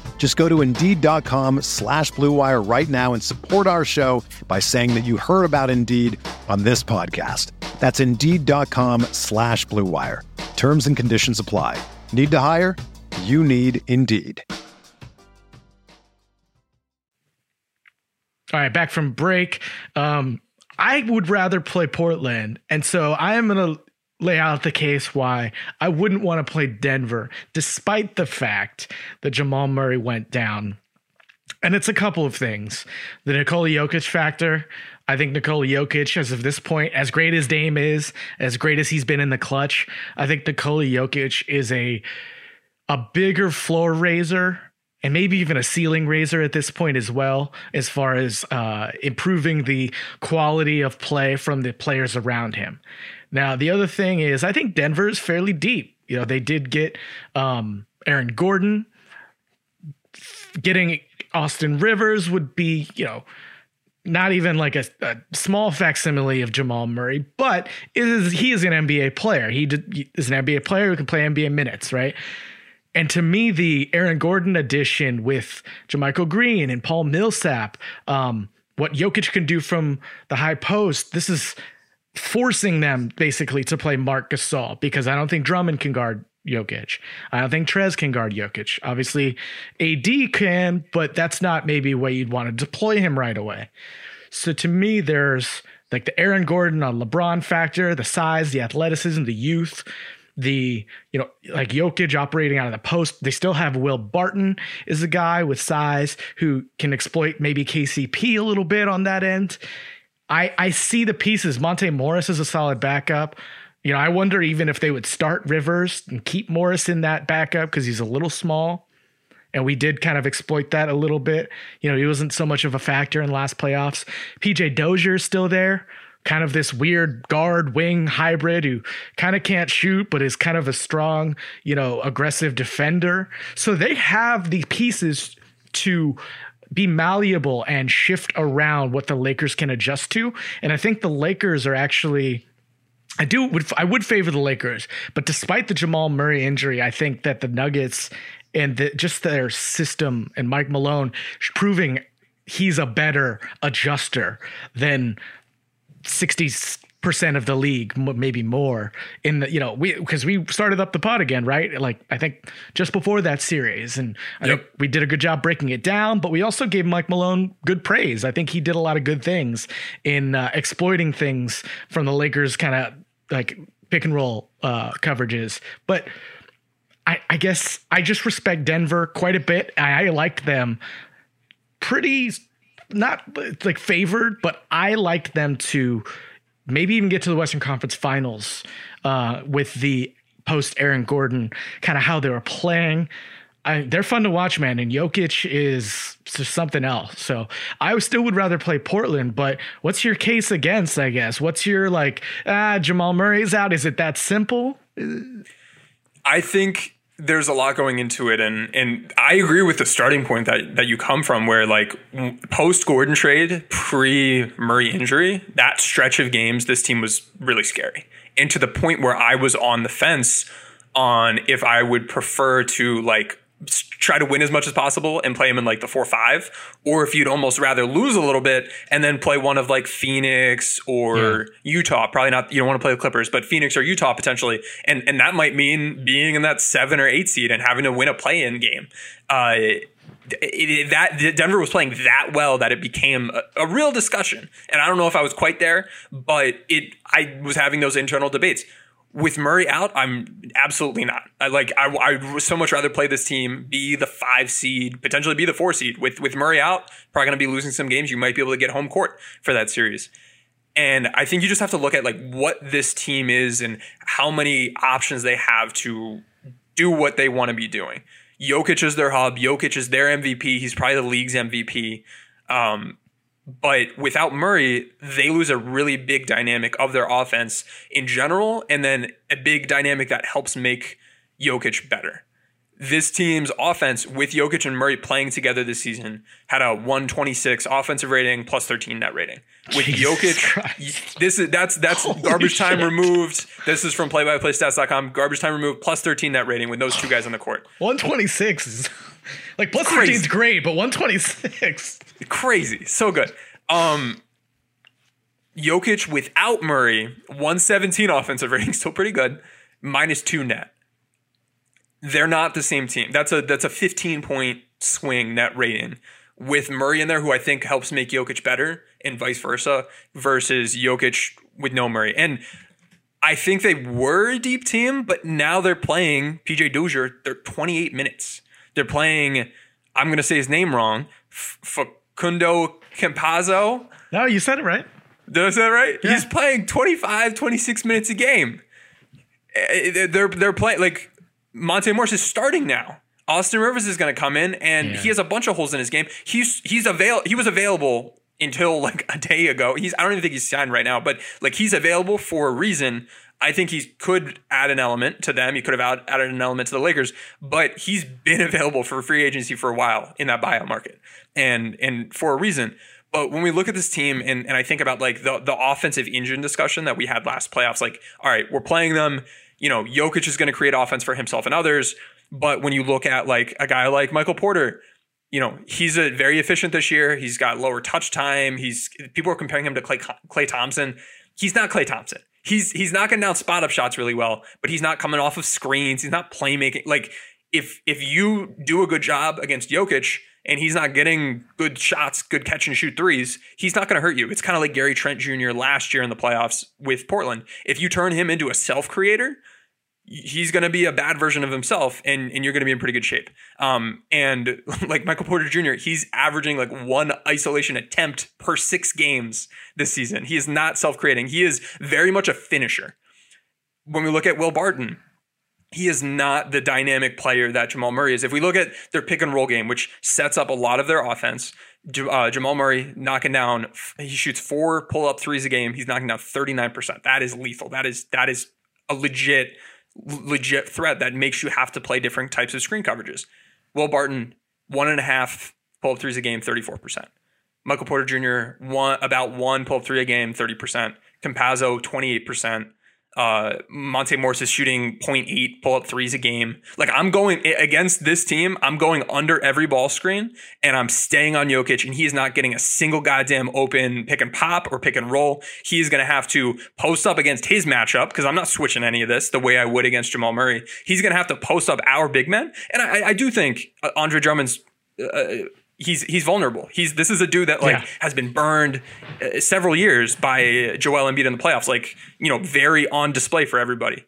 Just go to Indeed.com slash BlueWire right now and support our show by saying that you heard about Indeed on this podcast. That's Indeed.com slash BlueWire. Terms and conditions apply. Need to hire? You need Indeed. All right, back from break. Um, I would rather play Portland, and so I am going to lay out the case why I wouldn't want to play Denver, despite the fact that Jamal Murray went down. And it's a couple of things. The Nikola Jokic factor. I think Nikola Jokic, as of this point, as great as Dame is, as great as he's been in the clutch, I think Nikola Jokic is a a bigger floor raiser and maybe even a ceiling raiser at this point as well, as far as uh, improving the quality of play from the players around him. Now, the other thing is, I think Denver is fairly deep. You know, they did get um, Aaron Gordon. Getting Austin Rivers would be, you know, not even like a, a small facsimile of Jamal Murray, but is he is an NBA player. He, did, he is an NBA player who can play NBA minutes, right? And to me, the Aaron Gordon addition with JaMychal Green and Paul Millsap, um, what Jokic can do from the high post, this is forcing them basically to play Marc Gasol because I don't think Drummond can guard Jokic. I don't think Trez can guard Jokic. Obviously, AD can, but that's not maybe where you'd want to deploy him right away. So to me, there's like the Aaron Gordon on LeBron factor, the size, the athleticism, the youth the you know like Jokic operating out of the post. They still have Will Barton is a guy with size who can exploit maybe KCP a little bit on that end. I I see the pieces. Monte Morris is a solid backup. You know, I wonder even if they would start Rivers and keep Morris in that backup because he's a little small. And we did kind of exploit that a little bit. You know, he wasn't so much of a factor in last playoffs. PJ Dozier is still there kind of this weird guard wing hybrid who kind of can't shoot but is kind of a strong, you know, aggressive defender. So they have the pieces to be malleable and shift around what the Lakers can adjust to. And I think the Lakers are actually I do would I would favor the Lakers, but despite the Jamal Murray injury, I think that the Nuggets and the, just their system and Mike Malone proving he's a better adjuster than 60 percent of the league, maybe more. In the you know we because we started up the pod again, right? Like I think just before that series, and I yep. think we did a good job breaking it down. But we also gave Mike Malone good praise. I think he did a lot of good things in uh, exploiting things from the Lakers, kind of like pick and roll uh, coverages, but. I, I guess I just respect Denver quite a bit. I, I liked them pretty not like favored, but I liked them to maybe even get to the Western Conference Finals uh, with the post Aaron Gordon kind of how they were playing. I, they're fun to watch, man. And Jokic is just something else. So I still would rather play Portland. But what's your case against? I guess. What's your like? Ah, Jamal Murray's out. Is it that simple? I think there's a lot going into it and and I agree with the starting point that that you come from where like post Gordon trade pre Murray injury that stretch of games this team was really scary. And to the point where I was on the fence on if I would prefer to like try to win as much as possible and play him in like the four five, or if you'd almost rather lose a little bit and then play one of like Phoenix or yeah. Utah. Probably not. You don't want to play the Clippers, but Phoenix or Utah potentially, and and that might mean being in that seven or eight seed and having to win a play in game. Uh, it, it, that Denver was playing that well that it became a, a, real discussion, and I don't know if I was quite there, but it I was having those internal debates with Murray out, I'm absolutely not. I like I I so much rather play this team, be the five seed, potentially be the four seed. With with Murray out, probably going to be losing some games. You might be able to get home court for that series. And I think you just have to look at like what this team is and how many options they have to do what they want to be doing. Jokic is their hub. Jokic is their MVP. He's probably the league's MVP. Um, But without Murray, they lose a really big dynamic of their offense in general, and then a big dynamic that helps make Jokic better. This team's offense with Jokic and Murray playing together this season had a 126 offensive rating plus 13 net rating. With Jesus Jokic, Christ. this is that's that's Holy garbage time removed. This is from playbyplaystats.com. Garbage time removed plus 13 net rating with those two guys on the court. 126 is like plus Crazy. 13 is great, but 126. crazy, so good. Um, Jokic without Murray, 117 offensive rating, still pretty good, minus two net. They're not the same team. That's a that's a 15 point swing net rating with Murray in there, who I think helps make Jokic better, and vice versa, versus Jokic with no Murray. And I think they were a deep team, but now they're playing PJ Dozier. They're 28 minutes. They're playing. I'm going to say his name wrong. F- Facundo Campazzo. No, you said it right. Did I say that right? Yeah. He's playing 25, 26 minutes a game. Eh, They're they're playing like Monte Morris is starting now. Austin Rivers is going to come in, and Yeah. he has a bunch of holes in his game. He's he's avail he was available until like a day ago. He's I don't even think he's signed right now, but like he's available for a reason. I think he could add an element to them. He could have added an element to the Lakers, but he's been available for free agency for a while in that buyout market, and and for a reason. But when we look at this team and, and I think about like the the offensive engine discussion that we had last playoffs, like, all right, we're playing them, you know, Jokic is going to create offense for himself and others. But when you look at like a guy like Michael Porter, you know, he's a very efficient this year. He's got lower touch time. He's people are comparing him to Klay, Klay Thompson. He's not Klay Thompson. He's he's knocking down spot up shots really well, but he's not coming off of screens. He's not playmaking. Like if if you do a good job against Jokic and he's not getting good shots, good catch and shoot threes, he's not going to hurt you. It's kind of like Gary Trent Jr. last year in the playoffs with Portland. If you turn him into a self creator, he's going to be a bad version of himself and, and you're going to be in pretty good shape. Um, and like Michael Porter Jr., he's averaging like one isolation attempt per six games this season. He is not self creating, he is very much a finisher. When we look at Will Barton, he is not the dynamic player that Jamal Murray is. If we look at their pick and roll game, which sets up a lot of their offense, uh, Jamal Murray knocking down, he shoots four pull up threes a game. He's knocking down 39%. That is lethal. That is, that is a legit, legit threat that makes you have to play different types of screen coverages. Will Barton, one and a half pull up threes a game, 34%. Michael Porter Jr., one, about one pull up three a game, 30%. Campazzo, 28%. Uh, Monte Morris is shooting 0.8 pull up threes a game. Like I'm going against this team, I'm going under every ball screen and I'm staying on Jokic and he is not getting a single goddamn open pick and pop or pick and roll. He is going to have to post up against his matchup because I'm not switching any of this the way I would against Jamal Murray. He's going to have to post up our big men. And I, I do think uh, Andre Drummond's uh, he's he's vulnerable. He's this is a dude that like Yeah. has been burned uh, several years by Joel Embiid in the playoffs, like you know, very on display for everybody.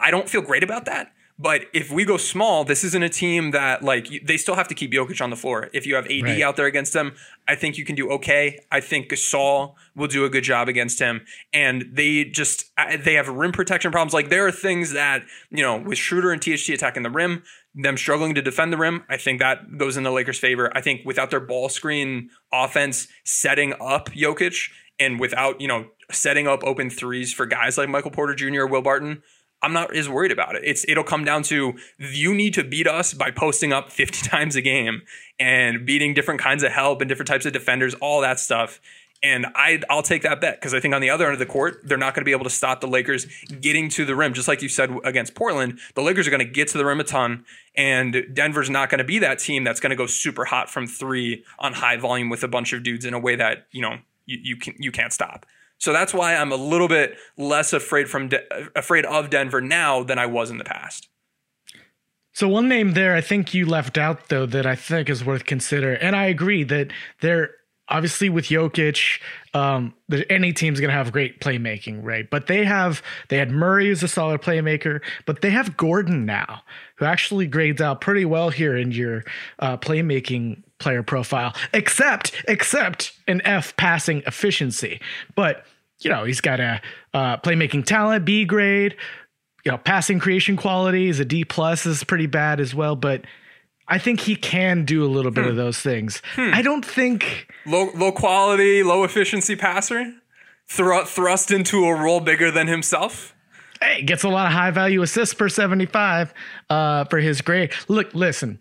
I don't feel great about that. But if we go small, this isn't a team that like they still have to keep Jokic on the floor. If you have AD Right. out there against them, I think you can do okay. I think Gasol will do a good job against him, and they just they have rim protection problems. Like there are things that you know with Schroeder and THT attacking the rim, them struggling to defend the rim. I think that goes in the Lakers' favor. I think without their ball screen offense setting up Jokic and without you know setting up open threes for guys like Michael Porter Jr. or Will Barton. I'm not as worried about it. It's it'll come down to you need to beat us by posting up 50 times a game and beating different kinds of help and different types of defenders, all that stuff. And I I'll take that bet because I think on the other end of the court, they're not going to be able to stop the Lakers getting to the rim. Just like you said against Portland, the Lakers are going to get to the rim a ton, and Denver's not going to be that team that's going to go super hot from three on high volume with a bunch of dudes in a way that you know you, you can you can't stop. So that's why I'm a little bit less afraid from De- afraid of Denver now than I was in the past. So one name there, I think you left out though that I think is worth consider, and I agree that they're obviously with Jokic, um, any team's gonna have great playmaking, right? But they have they had Murray who's a solid playmaker, but they have Gordon now, who actually grades out pretty well here in your uh, playmaking player profile, except except an F passing efficiency, but. You know, he's got a uh, playmaking talent, B grade, you know, passing creation quality is a D plus is pretty bad as well. But I think he can do a little bit Hmm. of those things. I don't think Low low quality, low efficiency passer, Thru- thrust into a role bigger than himself. hey, gets a lot of high value assists per 75 uh, for his grade. Look, listen,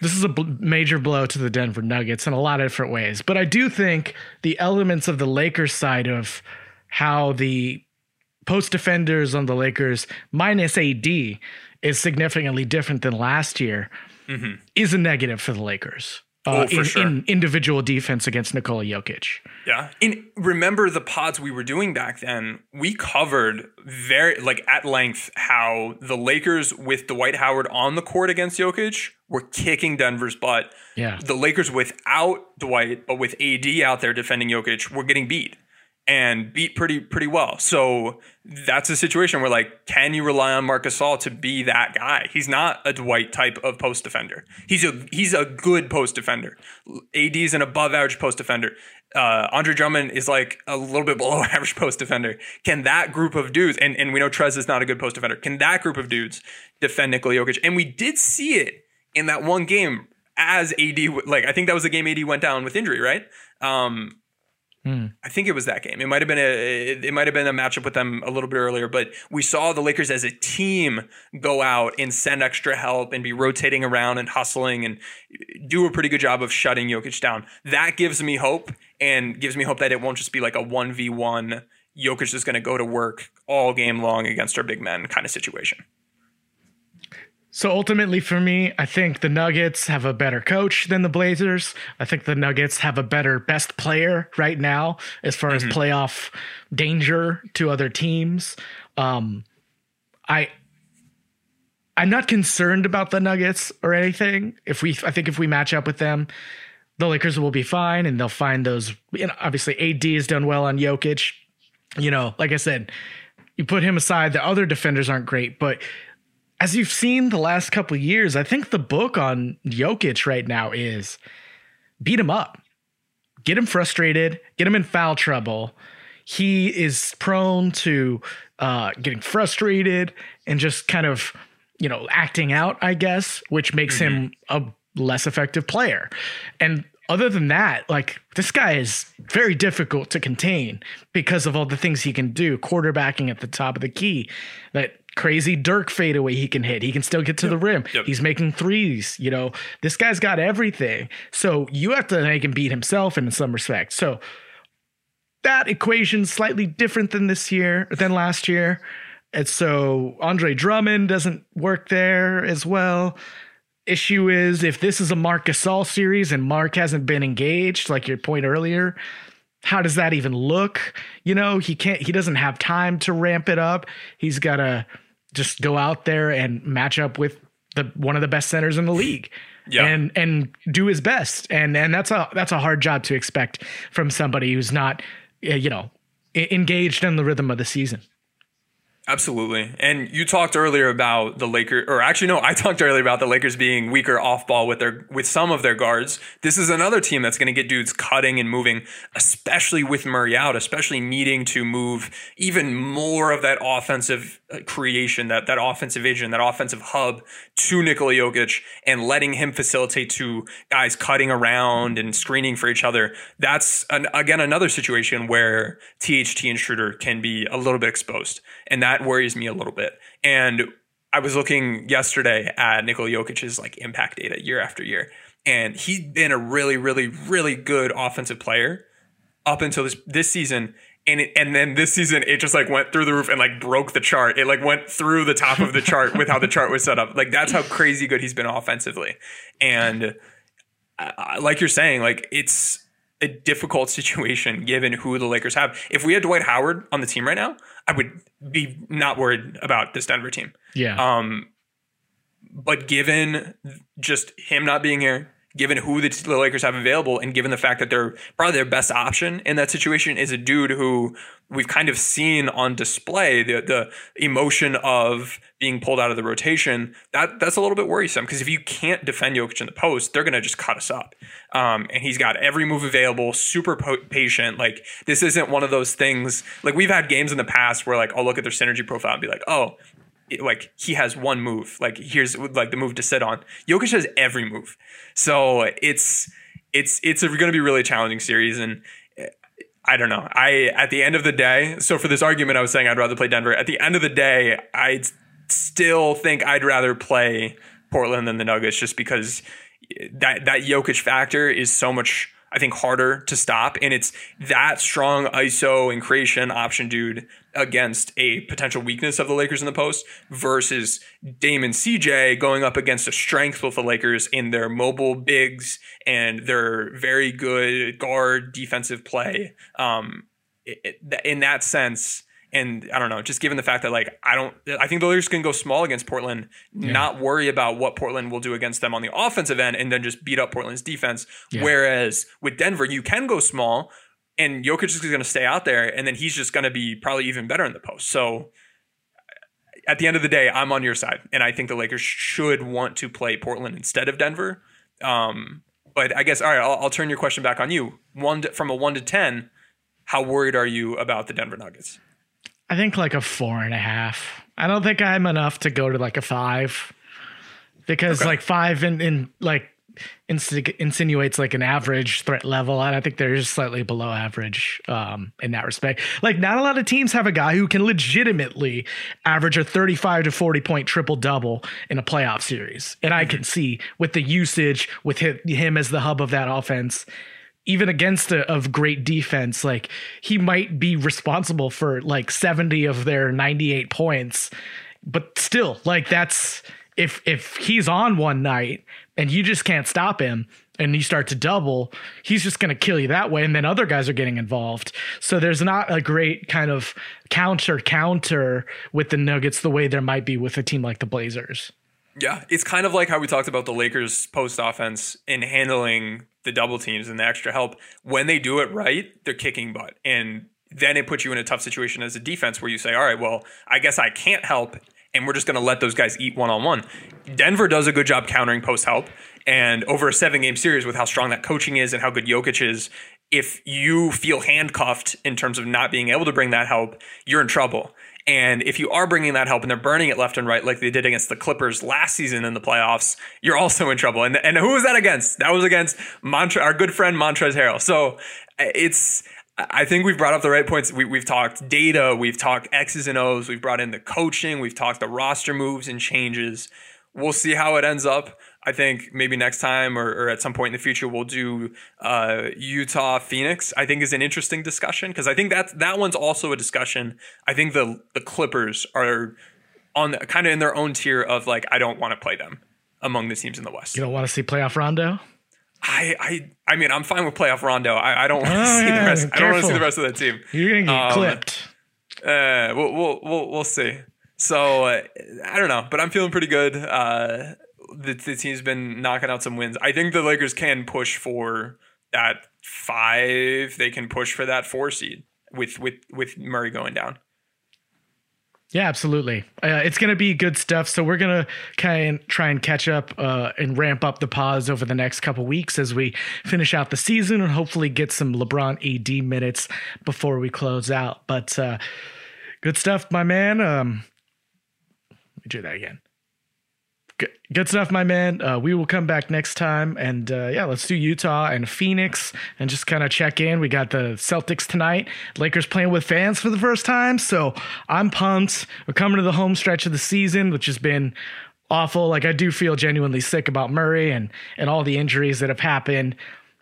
this is a bl- major blow to the Denver Nuggets in a lot of different ways, but I do think the elements of the Lakers side of how the post defenders on the Lakers minus AD is significantly different than last year is a negative for the Lakers. Uh, Mm-hmm. Oh, for in, sure. in individual defense against Nikola Jokic. Yeah. And remember the pods we were doing back then, we covered very like at length how the Lakers with Dwight Howard on the court against Jokic were kicking Denver's butt. Yeah. The Lakers without Dwight, but with AD out there defending Jokic, were getting beat. And beat pretty pretty well. So that's a situation where like, can you rely on Marcus Gasol to be that guy? He's not a Dwight type of post defender. He's a he's a good post defender. AD is an above average post defender. Uh, Andre Drummond is like a little bit below average post defender. Can that group of dudes, and, and we know Trez is not a good post defender, can that group of dudes defend Nikola Jokic? And we did see it in that one game as AD, like I think that was the game AD went down with injury, right? Um, Hmm. I think it was that game. It might have been a it might have been a matchup with them a little bit earlier, but we saw the Lakers as a team go out and send extra help and be rotating around and hustling and do a pretty good job of shutting Jokic down. That gives me hope and gives me hope that it won't just be like a one v one. Jokic is going to go to work all game long against our big men kind of situation. So ultimately, for me, I think the Nuggets have a better coach than the Blazers. I think the Nuggets have a better best player right now as far as playoff danger to other teams. Um, I I'm not concerned about the Nuggets or anything. If we, I think if we match up with them, the Lakers will be fine, and they'll find those. You know, obviously, AD has done well on Jokic. You know, like I said, you put him aside. The other defenders aren't great, but as you've seen the last couple of years, I think the book on Jokic right now is beat him up, get him frustrated, get him in foul trouble. He is prone to uh, getting frustrated and just kind of, you know, acting out, I guess, which makes him a less effective player. And other than that, like this guy is very difficult to contain because of all the things he can do, quarterbacking at the top of the key, that crazy Dirk fadeaway he can hit. He can still get to the rim. Yep. He's making threes. You know, this guy's got everything. So you have to make him beat himself in some respect. So that equation's slightly different than this year, than last year. And so Andre Drummond doesn't work there as well. Issue is if this is a Marc Gasol series and Marc hasn't been engaged, like your point earlier, how does that even look? You know, he can't he doesn't have time to ramp it up. He's gotta just go out there and match up with the one of the best centers in the league. Yeah. And and do his best. And and that's a that's a hard job to expect from somebody who's not uh, you know, engaged in the rhythm of the season. Absolutely. And you talked earlier about the Lakers, or actually, no, I talked earlier about the Lakers being weaker off ball with their with some of their guards. This is another team that's going to get dudes cutting and moving, especially with Murray out, especially needing to move even more of that offensive uh, creation, that that offensive vision, that offensive hub to Nikola Jokic, and letting him facilitate to guys cutting around and screening for each other. That's an, again another situation where THT and Schroeder can be a little bit exposed, and that worries me a little bit. And I was looking yesterday at Nikola Jokic's like impact data year after year, and he's been a really, really, really good offensive player up until this this season. And it, and then this season it just like went through the roof and like broke the chart. It like went through the top of the chart with how the chart was set up. Like that's how crazy good he's been offensively. And uh, like you're saying, like it's a difficult situation given who the Lakers have. If we had Dwight Howard on the team right now, I would be not worried about this Denver team. Yeah. Um, but given just him not being here, given who the, Lakers have available, and given the fact that they're probably their best option in that situation is a dude who we've kind of seen on display the the emotion of being pulled out of the rotation. That that's a little bit worrisome because if you can't defend Jokic in the post, they're gonna just cut us up. Um, and he's got every move available, super patient. Like this isn't one of those things. Like we've had games in the past where like I'll look at their synergy profile and be like, oh like he has one move. Like here's like the move to sit on. Jokic has every move. So it's it's it's going to be really challenging series and eh, I don't know. I at the end of the day, so for this argument, I was saying I'd rather play Denver. At the end of the day, I still think I'd rather play Portland than the Nuggets, just because that that Jokic factor is so much. I think harder to stop, and it's that strong ISO and creation option dude against a potential weakness of the Lakers in the post versus Dame and CJ going up against a strength with the Lakers in their mobile bigs and their very good guard defensive play. Um, it, it- in that sense, and I don't know, just given the fact that like I don't, I think the Lakers can go small against Portland, not worry about what Portland will do against them on the offensive end, and then just beat up Portland's defense. Whereas with Denver, you can go small, and Jokic is going to stay out there, and then he's just going to be probably even better in the post. So at the end of the day, I'm on your side, and I think the Lakers should want to play Portland instead of Denver. Um, but I guess all right, I'll, I'll turn your question back on you. One to, from a one to ten, how worried are you about the Denver Nuggets? I think like a four and a half. I don't think I'm enough to go to like a five because like five in, in like insi- insinuates like an average threat level. And I think they're just slightly below average um, in that respect. Like not a lot of teams have a guy who can legitimately average a 35 to 40 point triple double in a playoff series. And I can see with the usage with hi- him as the hub of that offense even against a of great defense, like he might be responsible for like 70 of their 98 points. But still, like that's if if he's on one night and you just can't stop him and you start to double, he's just gonna kill you that way. And then other guys are getting involved. So there's not a great kind of counter counter with the Nuggets the way there might be with a team like the Blazers. Yeah, it's kind of like how we talked about the Lakers post offense in handling the double teams and the extra help. When they do it right, they're kicking butt. And then it puts you in a tough situation as a defense where you say, all right, well, I guess I can't help. And we're just going to let those guys eat one on one. Denver does a good job countering post help. And over a seven game series, with how strong that coaching is and how good Jokic is, if you feel handcuffed in terms of not being able to bring that help, you're in trouble. And if you are bringing that help and they're burning it left and right, like they did against the Clippers last season in the playoffs, you're also in trouble. And and who was that against? That was against Montre, our good friend Montrezl Harrell. So uh, it's. I think we've brought up the right points. We, we've talked data, we've talked X's and O's, we've brought in the coaching, we've talked the roster moves and changes. We'll see how it ends up. I think maybe next time or, or at some point in the future we'll do uh, Utah Phoenix. I think is an interesting discussion because I think that that one's also a discussion. I think the the Clippers are on kind of in their own tier of like I don't want to play them among the teams in the West. You don't want to see playoff Rondo? I I I mean I'm fine with playoff Rondo. I, I don't want to Oh, see yeah, the rest. I don't want to see the rest of that team. You're gonna get Um, clipped. Uh, we'll, we'll we'll we'll see. So uh, I don't know, but I'm feeling pretty good. Uh, the, the team's been knocking out some wins. I think the Lakers can push for that five. They can push for that four seed with with with Murray going down. Yeah, absolutely. Uh, it's going to be good stuff. So we're going to kind try and catch up uh, and ramp up the pause over the next couple weeks as we finish out the season and hopefully get some LeBron AD minutes before we close out. But uh, good stuff, my man. Um, let me do that again. Good, stuff, my man. Uh, we will come back next time, and uh, yeah, let's do Utah and Phoenix, and just kind of check in. We got the Celtics tonight. Lakers playing with fans for the first time, so I'm pumped. We're coming to the home stretch of the season, which has been awful. Like I do feel genuinely sick about Murray and and all the injuries that have happened.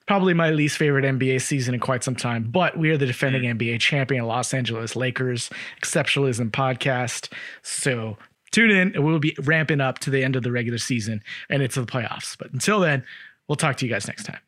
Probably my least favorite NBA season in quite some time, but we are the defending NBA champion, Los Angeles Lakers Exceptionalism podcast. So tune in and we'll be ramping up to the end of the regular season and it's the playoffs. But until then, we'll talk to you guys next time.